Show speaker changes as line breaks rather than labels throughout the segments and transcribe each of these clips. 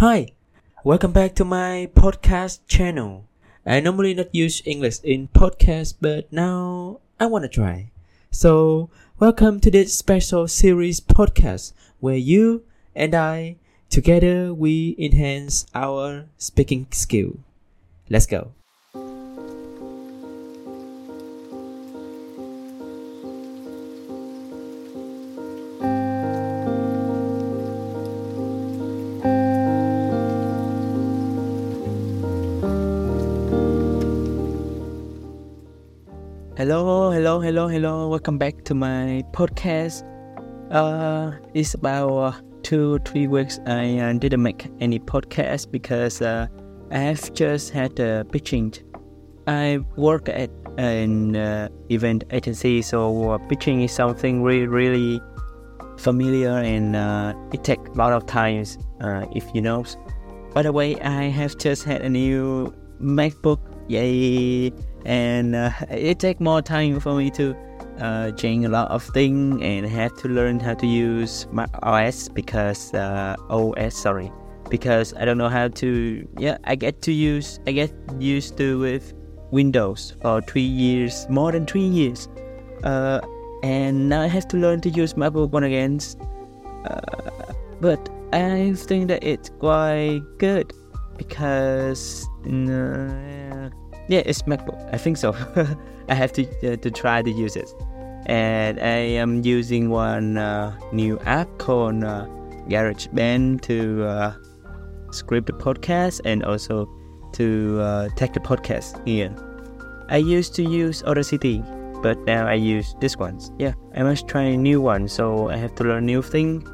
Hi, welcome back to my podcast channel. I normally not use English in podcast, but now I want to try. So, welcome to this special series podcast where you and I together we enhance our speaking skill. Let's go. Hello, hello, hello, hello. Welcome back to my podcast. Uh, it's about uh, two, three weeks I uh, didn't make any podcast because uh, I have just had a pitching. I work at an uh, event agency, so uh, pitching is something really, really familiar and uh, it takes a lot of times uh, if you know. By the way, I have just had a new MacBook. Yay! And uh, it take more time for me to uh, change a lot of things and have to learn how to use my OS because uh, OS sorry because I don't know how to yeah I get to use I get used to with Windows for three years more than three years. Uh, and now I have to learn to use MacBook One again uh, but I think that it's quite good because uh, yeah, it's MacBook. I think so. I have to uh, to try to use it, and I am using one uh, new app called uh, GarageBand to uh, script the podcast and also to uh, take the podcast here. I used to use Audacity, but now I use this one. Yeah, I must try a new one, so I have to learn new thing.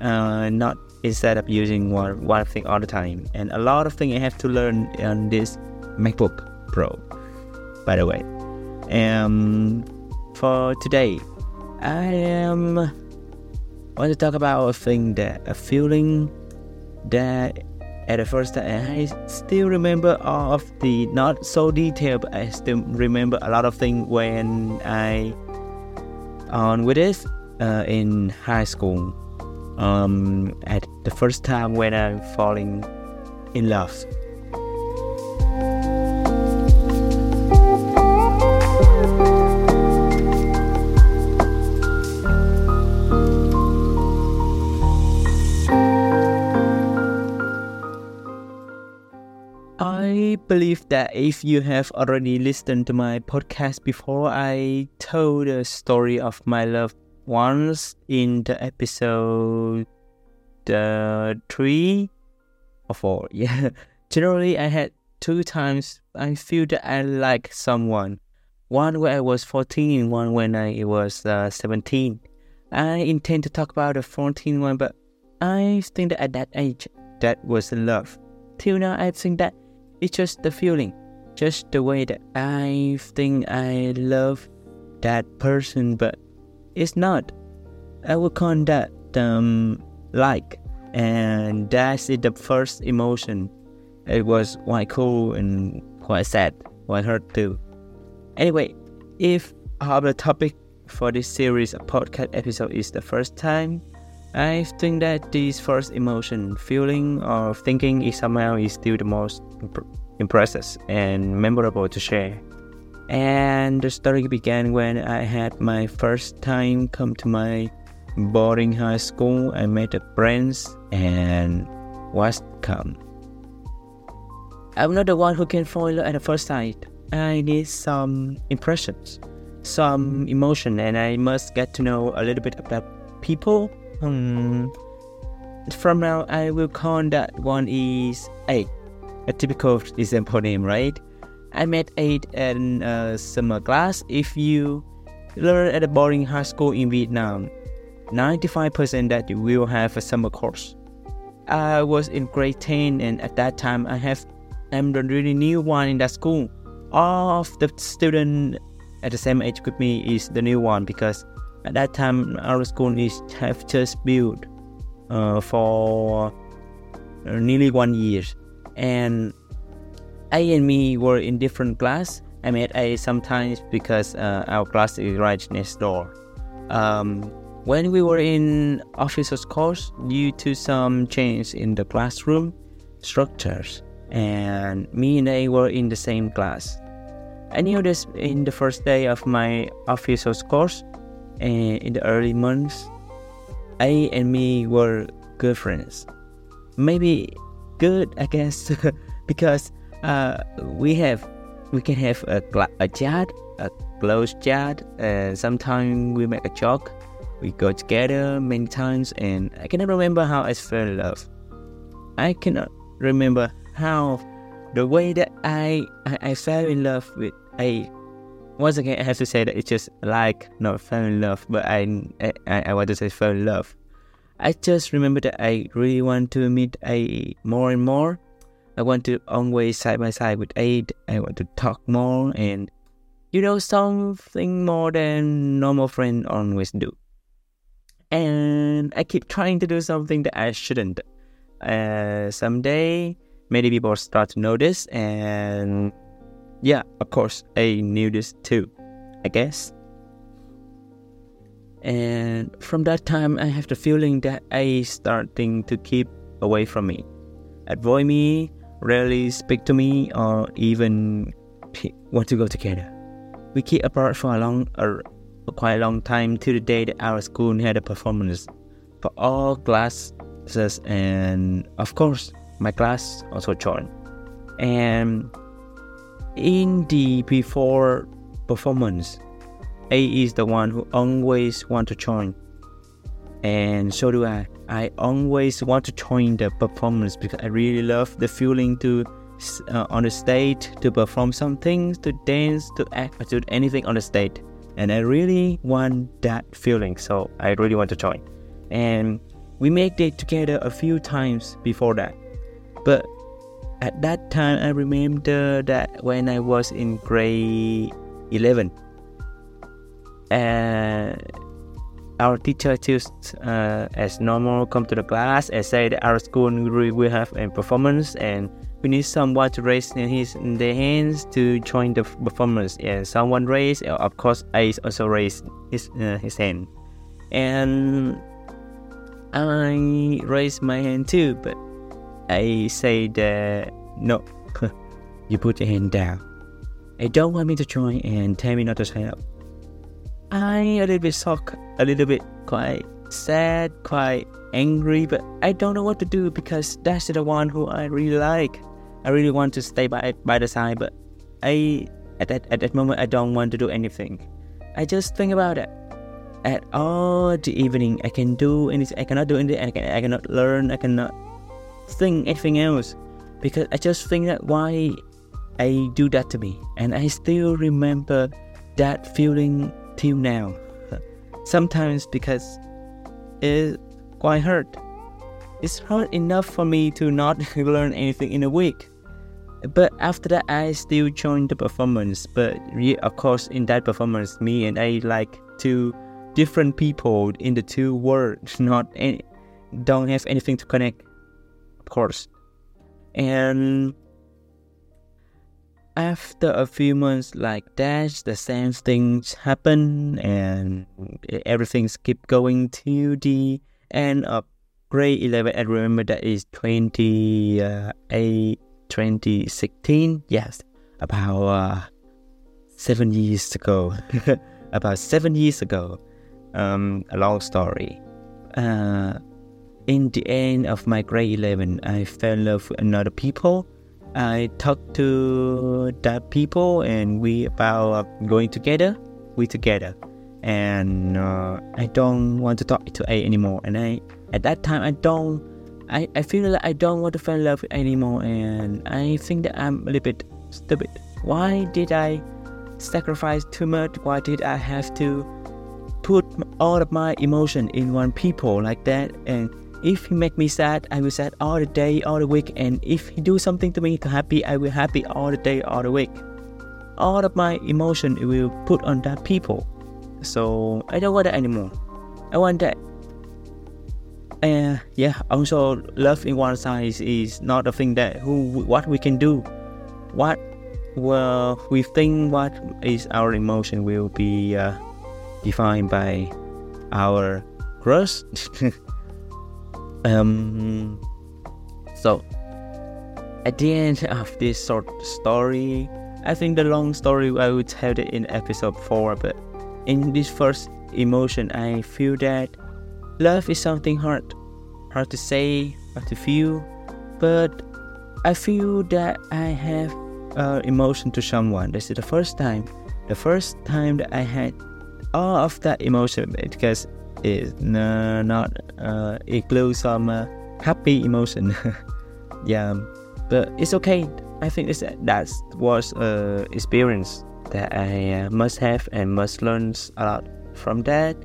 Uh, not instead of using one one thing all the time, and a lot of things I have to learn on this MacBook. Pro, by the way. And for today, I am want to talk about a thing that a feeling that at the first time I still remember all of the not so detailed, but I still remember a lot of things when I on with this uh, in high school. Um, at the first time when I'm falling in love. Believe that if you have already listened to my podcast before, I told the story of my love once in the episode uh, three or four. Yeah, generally I had two times I feel that I like someone. One when I was 14 and one when I was uh, 17. I intend to talk about the 14 one, but I think that at that age, that was love. Till now, I think that it's just the feeling, just the way that I think I love that person, but it's not. I would call that um, like, and that's it, the first emotion. It was quite cool and quite sad, quite hurt too. Anyway, if our topic for this series, a podcast episode, is the first time, I think that this first emotion, feeling, or thinking is somehow is still the most imp- impressive and memorable to share. And the story began when I had my first time come to my boarding high school. I met a friends and was calm. I'm not the one who can fall at the first sight. I need some impressions, some emotion, and I must get to know a little bit about people Hmm. From now, I will call that one is eight, a typical example name, right? I met A in a summer class. If you learn at a boarding high school in Vietnam, 95% that you will have a summer course. I was in grade 10, and at that time, I have I'm the really new one in that school. All of the students at the same age with me is the new one because at that time, our school is have just built uh, for nearly one year, and A and me were in different class. I met A sometimes because uh, our class is right next door. Um, when we were in officers course, due to some change in the classroom structures, and me and A were in the same class. I knew this in the first day of my officers course, and in the early months, A and me were good friends. Maybe good, I guess, because uh, we have we can have a, a chat, a close chat, and sometimes we make a joke we got together many times, and I cannot remember how I fell in love. I cannot remember how the way that I I, I fell in love with A. Once again, I have to say that it's just like not fell in love, but I I, I want to say fell in love. I just remember that I really want to meet A more and more. I want to always side by side with A. I want to talk more and you know something more than normal friend always do and I keep trying to do something that I shouldn't. Uh, someday, many people start to notice, and yeah, of course, I knew this too, I guess. And from that time, I have the feeling that I starting to keep away from me, avoid me, rarely speak to me, or even want to go together. We keep apart for a long, a quite a long time to the day that our school had a performance for all classes and of course my class also joined and in the before performance A is the one who always want to join and so do i. I always want to join the performance because i really love the feeling to uh, on the stage to perform something to dance to act to do anything on the stage. And I really want that feeling, so I really want to join. And we made it together a few times before that, but at that time I remember that when I was in grade 11, and our teacher just uh, as normal come to the class and say that our school will have a performance and we need someone to raise his their hands to join the performance. And someone raised of course I also raised his uh, his hand. And I raised my hand too but I say that uh, no you put your hand down I don't want me to join and tell me not to sign up I a little bit shocked a little bit quite sad quite angry but I don't know what to do because that's the one who I really like I really want to stay by by the side, but I at that at that moment I don't want to do anything. I just think about it. At all the evening, I can do anything. I cannot do anything. I, can, I cannot learn. I cannot think anything else because I just think that why I do that to me, and I still remember that feeling till now. Sometimes because it quite hurt. It's hard enough for me to not learn anything in a week. But after that, I still joined the performance. But yeah, of course, in that performance, me and I like two different people in the two worlds, not any, don't have anything to connect, course. And after a few months like that, the same things happen, and everything's keep going to the end of grade 11 i remember that is 20, uh, 2016 yes about uh, seven years ago. About seven years ago. Um, a long story. Uh, in the end of my grade 11 i fell in love with another people i talked to that people and we about going together we together and uh, I don't want to talk to A anymore. And I, at that time, I don't, I, I feel like I don't want to fall in love anymore. And I think that I'm a little bit stupid. Why did I sacrifice too much? Why did I have to put all of my emotion in one people like that? And if he make me sad, I will sad all the day, all the week. And if he do something to me to happy, I will happy all the day, all the week. All of my emotion will put on that people so I don't want that anymore. I want that. And yeah, also love in one size is not a thing that who what we can do. What well we think what is our emotion will be uh, defined by our crush. um, so at the end of this short story, I think the long story I would tell it in episode four, but in this first emotion, I feel that love is something hard, hard to say, hard to feel, but I feel that I have uh, emotion to someone. This is the first time, the first time that I had all of that emotion because it's uh, not uh, include some uh, happy emotion. yeah, but it's okay. I think it's, that was a experience that I uh, must have and must learn a lot from that.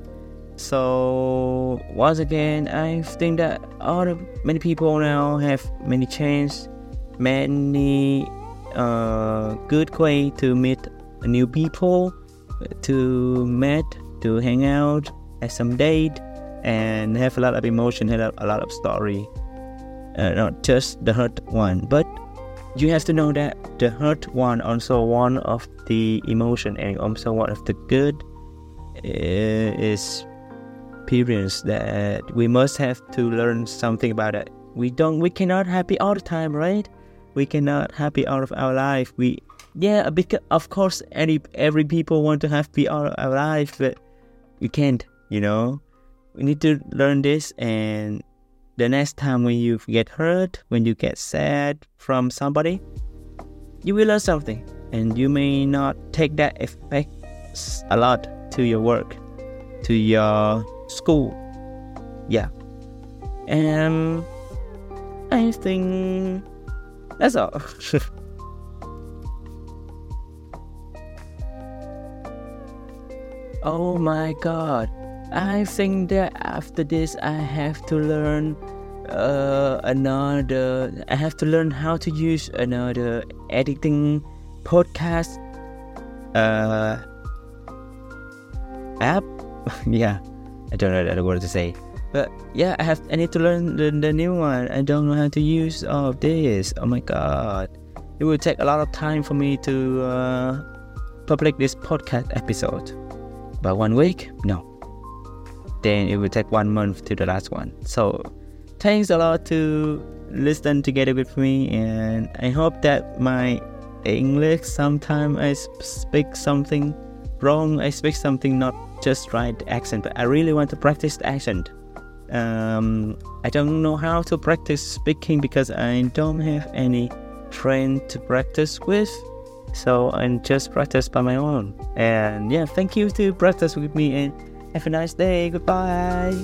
So once again, I think that all the many people now have many chances many uh, good way to meet new people, to meet, to hang out, have some date, and have a lot of emotion, have a lot of story. Uh, not just the hurt one, but you have to know that the hurt one also one of the emotion and also one of the good uh, is experience that we must have to learn something about it. We don't, we cannot happy all the time, right? we cannot happy all of our life. We yeah, because of course any every people want to be out of our life, but we can't. You know, we need to learn this and the next time when you get hurt, when you get sad from somebody, you will learn something, and you may not take that effect a lot to your work, to your school. Yeah, and I think that's all. oh my god. I think that after this I have to learn uh, another I have to learn how to use another editing podcast uh, app. yeah, I don't know what to say. But yeah, I have I need to learn the, the new one. I don't know how to use all of this. Oh my god, it will take a lot of time for me to uh, publish this podcast episode. But one week, no. Then it will take one month to the last one. So thanks a lot to listen together with me, and I hope that my English sometimes I speak something wrong. I speak something not just right accent, but I really want to practice the accent um, I don't know how to practice speaking because I don't have any friend to practice with. So I just practice by my own. And yeah, thank you to practice with me and have a nice day. Goodbye.